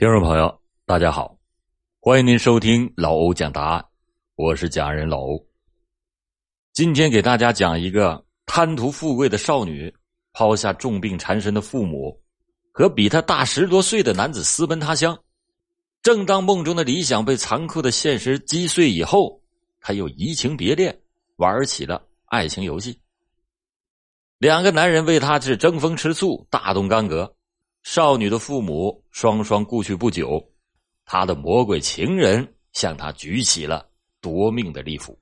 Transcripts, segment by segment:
听众朋友，大家好，欢迎您收听老欧讲答案，我是讲人老欧。今天给大家讲一个贪图富贵的少女抛下重病缠身的父母，和比她大十多岁的男子私奔他乡。正当梦中的理想被残酷的现实击碎以后，他又移情别恋，玩起了爱情游戏。两个男人为他是争风吃醋，大动干戈。少女的父母双双故去不久，她的魔鬼情人向她举起了夺命的利斧。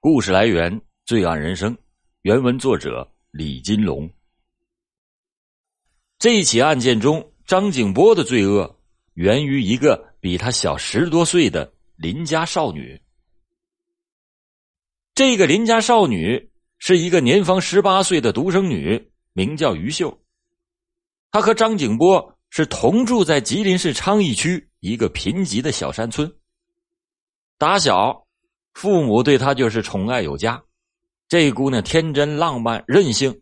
故事来源《罪案人生》，原文作者李金龙。这一起案件中，张景波的罪恶源于一个比他小十多岁的邻家少女。这个邻家少女是一个年方十八岁的独生女，名叫于秀。他和张景波是同住在吉林市昌邑区一个贫瘠的小山村。打小，父母对他就是宠爱有加。这姑娘天真浪漫、任性，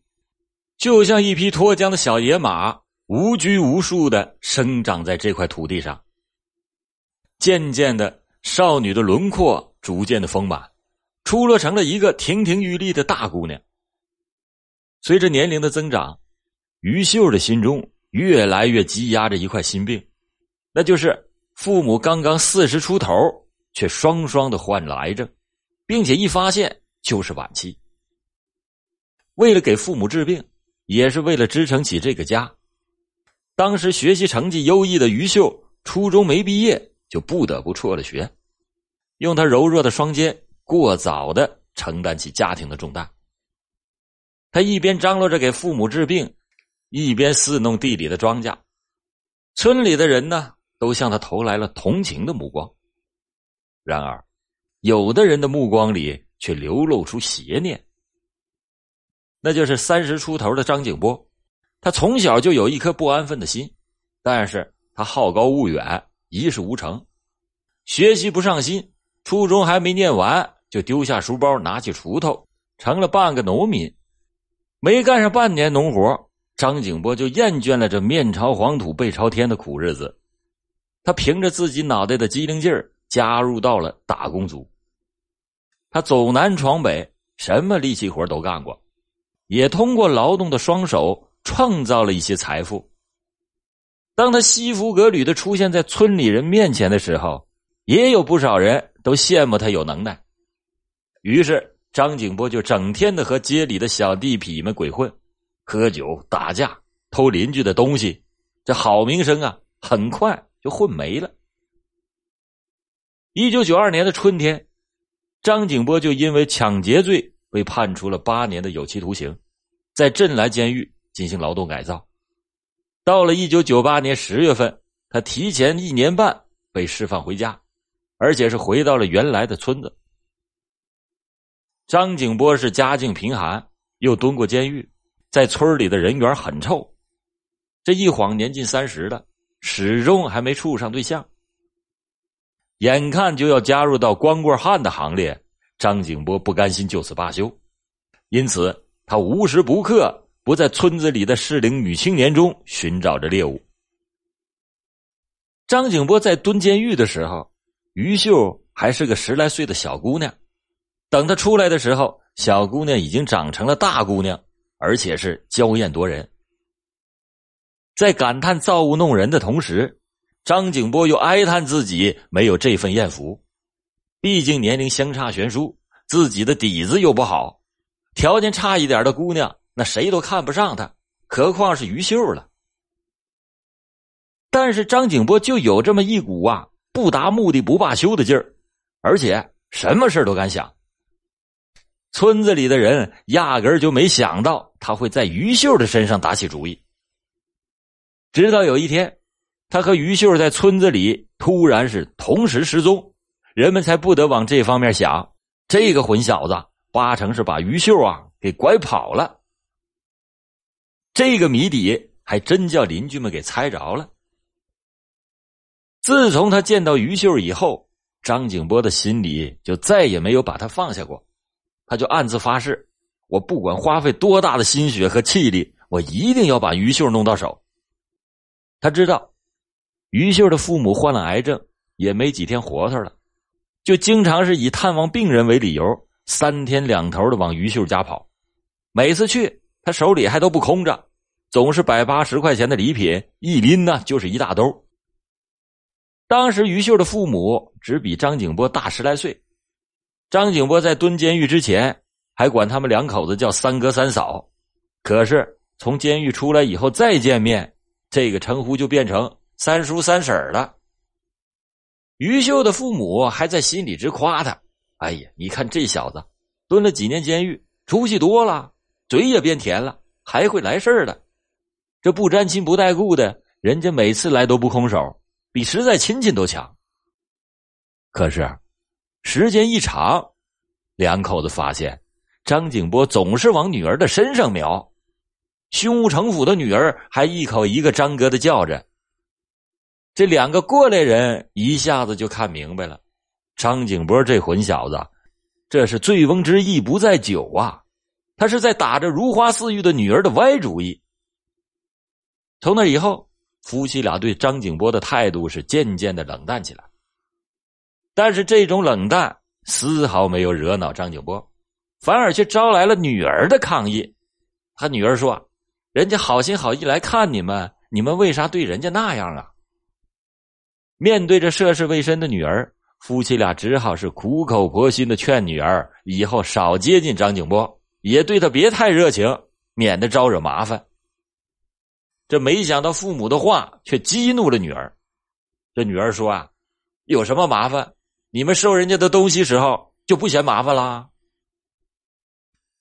就像一匹脱缰的小野马，无拘无束的生长在这块土地上。渐渐的，少女的轮廓逐渐的丰满，出落成了一个亭亭玉立的大姑娘。随着年龄的增长。于秀的心中越来越积压着一块心病，那就是父母刚刚四十出头，却双双的患了癌症，并且一发现就是晚期。为了给父母治病，也是为了支撑起这个家，当时学习成绩优异的于秀，初中没毕业就不得不辍了学，用他柔弱的双肩，过早的承担起家庭的重担。他一边张罗着给父母治病。一边侍弄地里的庄稼，村里的人呢都向他投来了同情的目光。然而，有的人的目光里却流露出邪念。那就是三十出头的张景波，他从小就有一颗不安分的心，但是他好高骛远，一事无成，学习不上心，初中还没念完就丢下书包，拿起锄头，成了半个农民。没干上半年农活。张景波就厌倦了这面朝黄土背朝天的苦日子，他凭着自己脑袋的机灵劲儿加入到了打工族。他走南闯北，什么力气活都干过，也通过劳动的双手创造了一些财富。当他西服革履的出现在村里人面前的时候，也有不少人都羡慕他有能耐。于是张景波就整天的和街里的小地痞们鬼混。喝酒、打架、偷邻居的东西，这好名声啊，很快就混没了。一九九二年的春天，张景波就因为抢劫罪被判处了八年的有期徒刑，在镇来监狱进行劳动改造。到了一九九八年十月份，他提前一年半被释放回家，而且是回到了原来的村子。张景波是家境贫寒，又蹲过监狱。在村里的人缘很臭，这一晃年近三十了，始终还没处上对象。眼看就要加入到光棍汉的行列，张景波不甘心就此罢休，因此他无时不刻不在村子里的适龄女青年中寻找着猎物。张景波在蹲监狱的时候，于秀还是个十来岁的小姑娘，等他出来的时候，小姑娘已经长成了大姑娘。而且是娇艳夺人，在感叹造物弄人的同时，张景波又哀叹自己没有这份艳福。毕竟年龄相差悬殊，自己的底子又不好，条件差一点的姑娘，那谁都看不上他，何况是于秀了。但是张景波就有这么一股啊不达目的不罢休的劲儿，而且什么事都敢想。村子里的人压根就没想到他会在于秀的身上打起主意。直到有一天，他和于秀在村子里突然是同时失踪，人们才不得往这方面想。这个混小子八成是把于秀啊给拐跑了。这个谜底还真叫邻居们给猜着了。自从他见到于秀以后，张景波的心里就再也没有把他放下过。他就暗自发誓，我不管花费多大的心血和气力，我一定要把于秀弄到手。他知道，于秀的父母患了癌症，也没几天活头了，就经常是以探望病人为理由，三天两头的往于秀家跑。每次去，他手里还都不空着，总是百八十块钱的礼品，一拎呢就是一大兜。当时于秀的父母只比张景波大十来岁，张景波在蹲监狱之前还管他们两口子叫三哥三嫂，可是从监狱出来以后再见面，这个称呼就变成三叔三婶了。于秀的父母还在心里直夸他：“哎呀，你看这小子蹲了几年监狱，出息多了，嘴也变甜了，还会来事儿了。这不沾亲不带故的，人家每次来都不空手。”比实在亲戚都强。可是，时间一长，两口子发现张景波总是往女儿的身上瞄，胸无城府的女儿还一口一个张哥的叫着。这两个过来人一下子就看明白了，张景波这混小子，这是醉翁之意不在酒啊，他是在打着如花似玉的女儿的歪主意。从那以后。夫妻俩对张景波的态度是渐渐的冷淡起来，但是这种冷淡丝毫没有惹恼张景波，反而却招来了女儿的抗议。他女儿说：“人家好心好意来看你们，你们为啥对人家那样啊？”面对着涉世未深的女儿，夫妻俩只好是苦口婆心的劝女儿以后少接近张景波，也对他别太热情，免得招惹麻烦。这没想到父母的话却激怒了女儿。这女儿说：“啊，有什么麻烦？你们收人家的东西时候就不嫌麻烦啦？”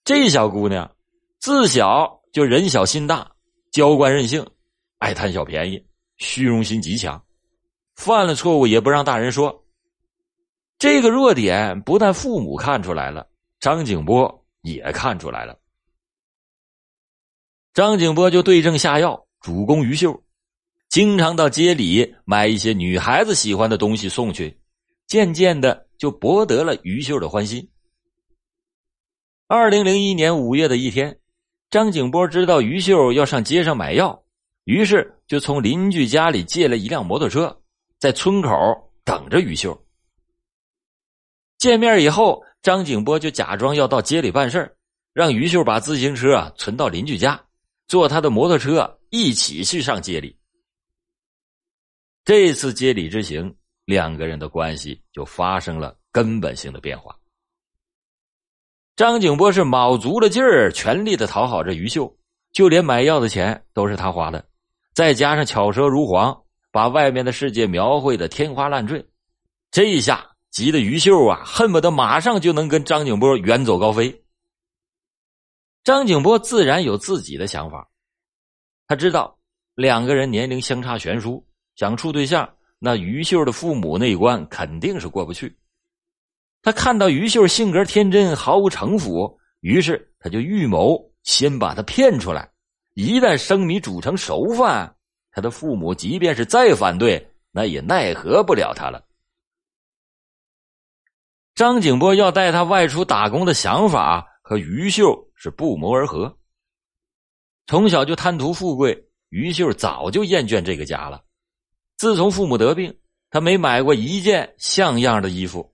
这小姑娘自小就人小心大，娇惯任性，爱贪小便宜，虚荣心极强，犯了错误也不让大人说。这个弱点不但父母看出来了，张景波也看出来了。张景波就对症下药。主攻于秀，经常到街里买一些女孩子喜欢的东西送去，渐渐的就博得了于秀的欢心。二零零一年五月的一天，张景波知道于秀要上街上买药，于是就从邻居家里借了一辆摩托车，在村口等着于秀。见面以后，张景波就假装要到街里办事让于秀把自行车啊存到邻居家，坐他的摩托车。一起去上街里。这次街里之行，两个人的关系就发生了根本性的变化。张景波是卯足了劲儿，全力的讨好着于秀，就连买药的钱都是他花的，再加上巧舌如簧，把外面的世界描绘的天花乱坠。这一下急得于秀啊，恨不得马上就能跟张景波远走高飞。张景波自然有自己的想法。他知道两个人年龄相差悬殊，想处对象，那于秀的父母那一关肯定是过不去。他看到于秀性格天真，毫无城府，于是他就预谋先把他骗出来。一旦生米煮成熟饭，他的父母即便是再反对，那也奈何不了他了。张景波要带他外出打工的想法和于秀是不谋而合。从小就贪图富贵，于秀早就厌倦这个家了。自从父母得病，他没买过一件像样的衣服。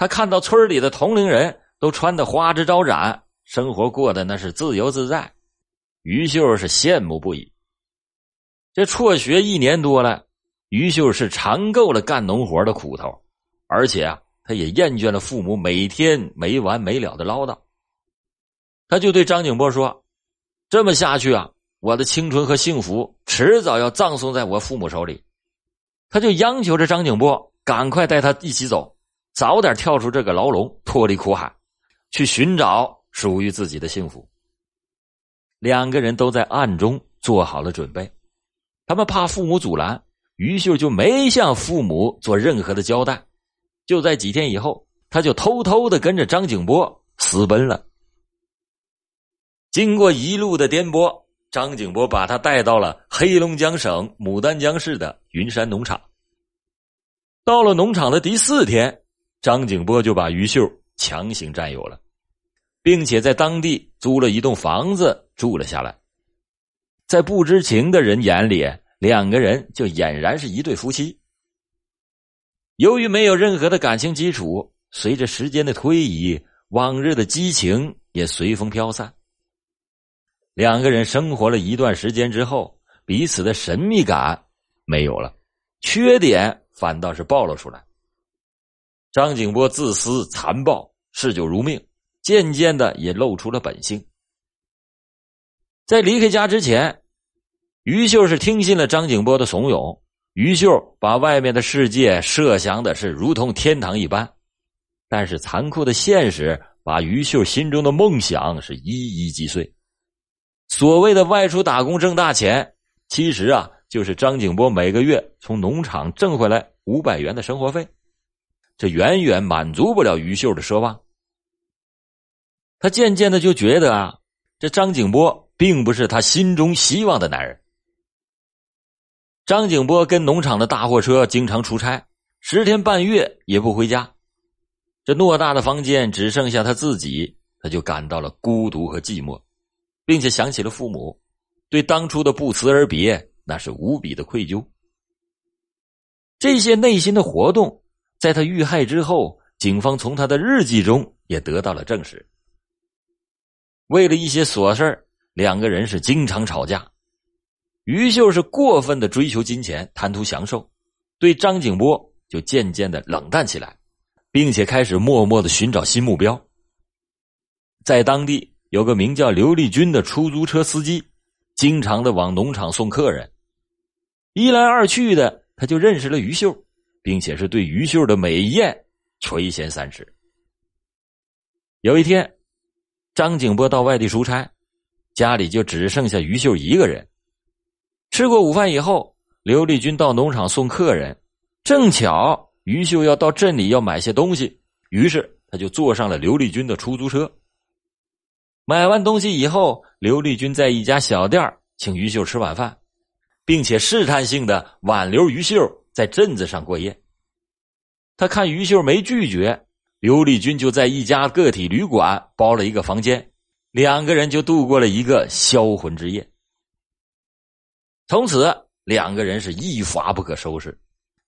他看到村里的同龄人都穿的花枝招展，生活过得那是自由自在，于秀是羡慕不已。这辍学一年多了，于秀是尝够了干农活的苦头，而且啊，他也厌倦了父母每天没完没了的唠叨。他就对张景波说。这么下去啊，我的青春和幸福迟早要葬送在我父母手里。他就央求着张景波赶快带他一起走，早点跳出这个牢笼，脱离苦海，去寻找属于自己的幸福。两个人都在暗中做好了准备，他们怕父母阻拦，于秀就没向父母做任何的交代。就在几天以后，他就偷偷的跟着张景波私奔了。经过一路的颠簸，张景波把他带到了黑龙江省牡丹江市的云山农场。到了农场的第四天，张景波就把于秀强行占有了，并且在当地租了一栋房子住了下来。在不知情的人眼里，两个人就俨然是一对夫妻。由于没有任何的感情基础，随着时间的推移，往日的激情也随风飘散。两个人生活了一段时间之后，彼此的神秘感没有了，缺点反倒是暴露出来。张景波自私残暴，嗜酒如命，渐渐的也露出了本性。在离开家之前，于秀是听信了张景波的怂恿。于秀把外面的世界设想的是如同天堂一般，但是残酷的现实把于秀心中的梦想是一一击碎。所谓的外出打工挣大钱，其实啊，就是张景波每个月从农场挣回来五百元的生活费，这远远满足不了于秀的奢望。他渐渐的就觉得啊，这张景波并不是他心中希望的男人。张景波跟农场的大货车经常出差，十天半月也不回家，这偌大的房间只剩下他自己，他就感到了孤独和寂寞。并且想起了父母，对当初的不辞而别，那是无比的愧疚。这些内心的活动，在他遇害之后，警方从他的日记中也得到了证实。为了一些琐事两个人是经常吵架。于秀是过分的追求金钱，贪图享受，对张景波就渐渐的冷淡起来，并且开始默默的寻找新目标。在当地。有个名叫刘立军的出租车司机，经常的往农场送客人。一来二去的，他就认识了于秀，并且是对于秀的美艳垂涎三尺。有一天，张景波到外地出差，家里就只剩下于秀一个人。吃过午饭以后，刘丽君到农场送客人，正巧于秀要到镇里要买些东西，于是他就坐上了刘丽君的出租车。买完东西以后，刘丽君在一家小店请于秀吃晚饭，并且试探性的挽留于秀在镇子上过夜。他看于秀没拒绝，刘丽君就在一家个体旅馆包了一个房间，两个人就度过了一个销魂之夜。从此，两个人是一发不可收拾，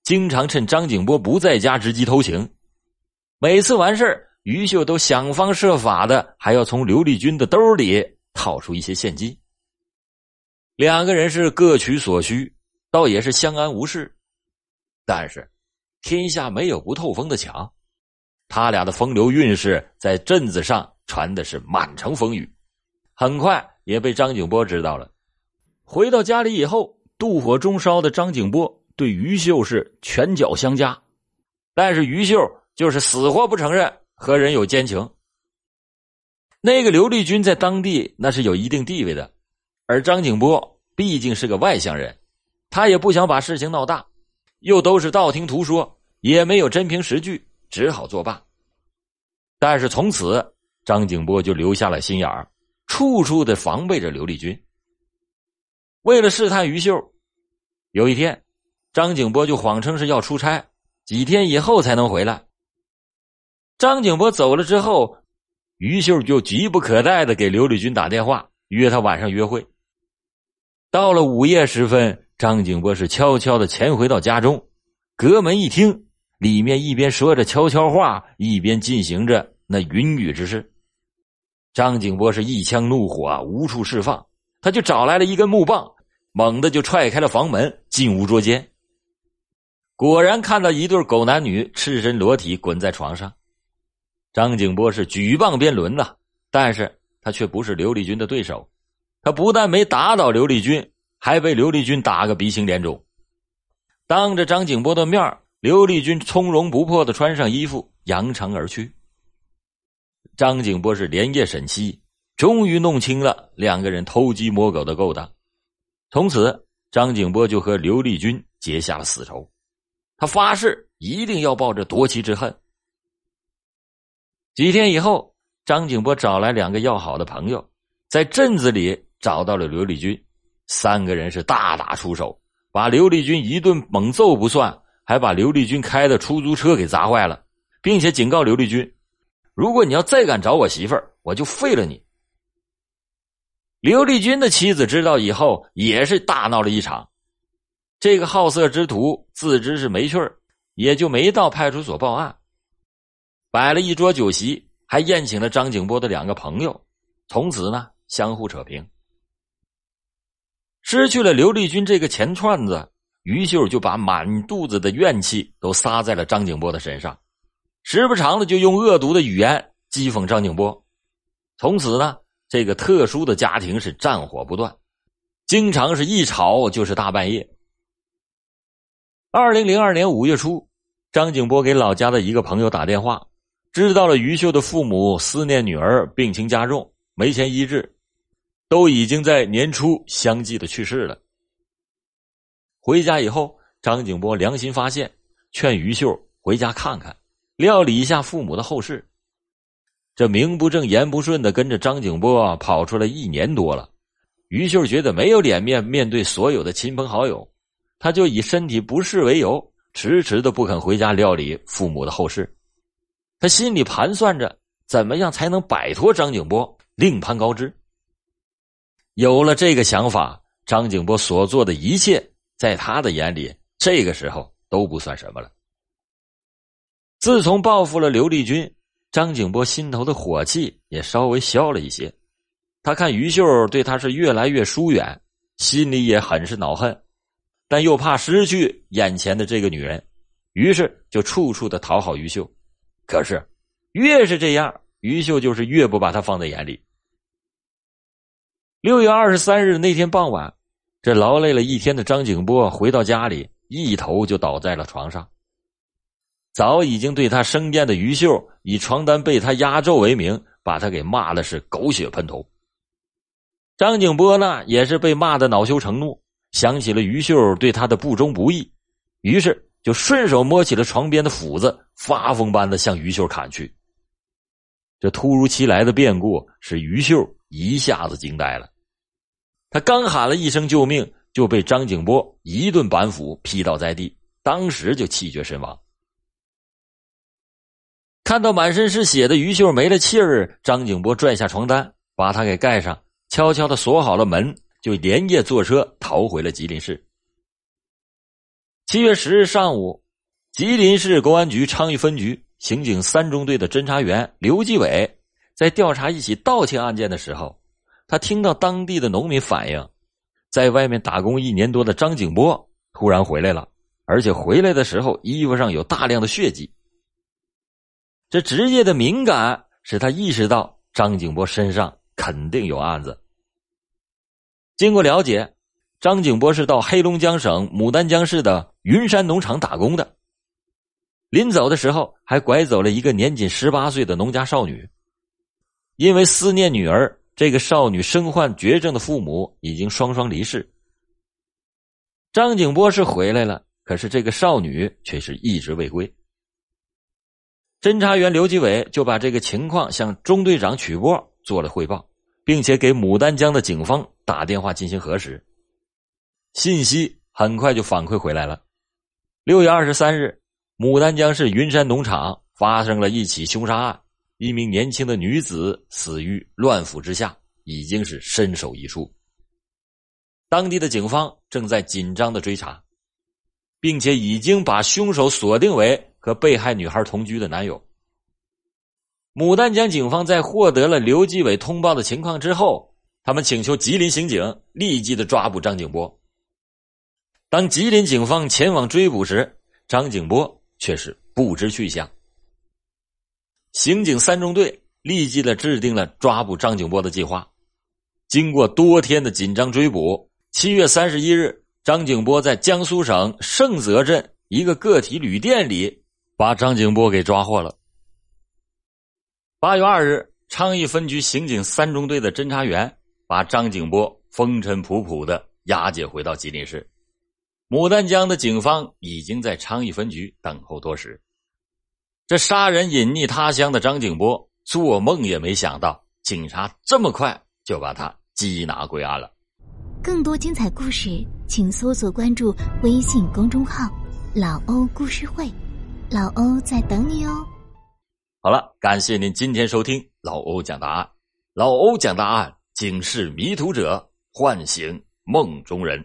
经常趁张景波不在家之机偷情。每次完事于秀都想方设法的，还要从刘丽君的兜里套出一些现金。两个人是各取所需，倒也是相安无事。但是，天下没有不透风的墙，他俩的风流韵事在镇子上传的是满城风雨，很快也被张景波知道了。回到家里以后，妒火中烧的张景波对于秀是拳脚相加，但是于秀就是死活不承认。和人有奸情，那个刘立军在当地那是有一定地位的，而张景波毕竟是个外乡人，他也不想把事情闹大，又都是道听途说，也没有真凭实据，只好作罢。但是从此，张景波就留下了心眼儿，处处的防备着刘立军。为了试探于秀，有一天，张景波就谎称是要出差，几天以后才能回来。张景波走了之后，于秀就急不可待的给刘立军打电话，约他晚上约会。到了午夜时分，张景波是悄悄的潜回到家中，隔门一听，里面一边说着悄悄话，一边进行着那云雨之事。张景波是一腔怒火啊无处释放，他就找来了一根木棒，猛地就踹开了房门，进屋捉奸。果然看到一对狗男女赤身裸体滚在床上。张景波是举棒边轮呐，但是他却不是刘立军的对手。他不但没打倒刘立军，还被刘立军打个鼻青脸肿。当着张景波的面刘立军从容不迫的穿上衣服，扬长而去。张景波是连夜审析，终于弄清了两个人偷鸡摸狗的勾当。从此，张景波就和刘立军结下了死仇。他发誓一定要报这夺妻之恨。几天以后，张景波找来两个要好的朋友，在镇子里找到了刘立军，三个人是大打出手，把刘立军一顿猛揍不算，还把刘立军开的出租车给砸坏了，并且警告刘立军：“如果你要再敢找我媳妇儿，我就废了你。”刘立军的妻子知道以后，也是大闹了一场，这个好色之徒自知是没趣儿，也就没到派出所报案。摆了一桌酒席，还宴请了张景波的两个朋友，从此呢相互扯平。失去了刘丽君这个钱串子，于秀就把满肚子的怨气都撒在了张景波的身上，时不常的就用恶毒的语言讥讽张景波。从此呢，这个特殊的家庭是战火不断，经常是一吵就是大半夜。二零零二年五月初，张景波给老家的一个朋友打电话，知道了于秀的父母思念女儿，病情加重，没钱医治。都已经在年初相继的去世了。回家以后，张景波良心发现，劝于秀回家看看，料理一下父母的后事。这名不正言不顺的跟着张景波跑出来一年多了，于秀觉得没有脸面面对所有的亲朋好友，他就以身体不适为由，迟迟的不肯回家料理父母的后事。他心里盘算着怎么样才能摆脱张景波，另攀高枝。有了这个想法，张景波所做的一切，在他的眼里，这个时候都不算什么了。自从报复了刘丽君，张景波心头的火气也稍微消了一些。他看于秀对他是越来越疏远，心里也很是恼恨，但又怕失去眼前的这个女人，于是就处处的讨好于秀。可是，越是这样，于秀就是越不把他放在眼里。六月二十三日那天傍晚，这劳累了一天的张景波回到家里，一头就倒在了床上。早已经对他生厌的于秀，以床单被他压皱为名，把他给骂的是狗血喷头。张景波呢，也是被骂的恼羞成怒，想起了于秀对他的不忠不义，于是就顺手摸起了床边的斧子，发疯般的向于秀砍去。这突如其来的变故使于秀一下子惊呆了。他刚喊了一声救命，就被张景波一顿板斧劈倒在地，当时就气绝身亡。看到满身是血的于秀没了气儿，张景波拽下床单把他给盖上，悄悄的锁好了门，就连夜坐车逃回了吉林市。七月十日上午，吉林市公安局昌邑分局刑警三中队的侦查员刘继伟在调查一起盗窃案件的时候。他听到当地的农民反映，在外面打工一年多的张景波突然回来了，而且回来的时候衣服上有大量的血迹。这职业的敏感使他意识到张景波身上肯定有案子。经过了解，张景波是到黑龙江省牡丹江市的云山农场打工的，临走的时候还拐走了一个年仅十八岁的农家少女，因为思念女儿。这个少女身患绝症的父母已经双双离世。张景波是回来了，可是这个少女却是一直未归。侦查员刘继伟就把这个情况向中队长曲波做了汇报，并且给牡丹江的警方打电话进行核实。信息很快就反馈回来了。六月二十三日，牡丹江市云山农场发生了一起凶杀案。一名年轻的女子死于乱斧之下，已经是身首异处。当地的警方正在紧张的追查，并且已经把凶手锁定为和被害女孩同居的男友。牡丹江警方在获得了刘继伟通报的情况之后，他们请求吉林刑警立即的抓捕张景波。当吉林警方前往追捕时，张景波却是不知去向。刑警三中队立即的制定了抓捕张景波的计划。经过多天的紧张追捕，七月三十一日，张景波在江苏省盛泽镇一个个体旅店里把张景波给抓获了。八月二日，昌邑分局刑警三中队的侦查员把张景波风尘仆仆的押解回到吉林市。牡丹江的警方已经在昌邑分局等候多时。这杀人隐匿他乡的张景波，做梦也没想到，警察这么快就把他缉拿归案了。更多精彩故事，请搜索关注微信公众号“老欧故事会”，老欧在等你哦。好了，感谢您今天收听老欧讲答案。老欧讲答案，警示迷途者，唤醒梦中人。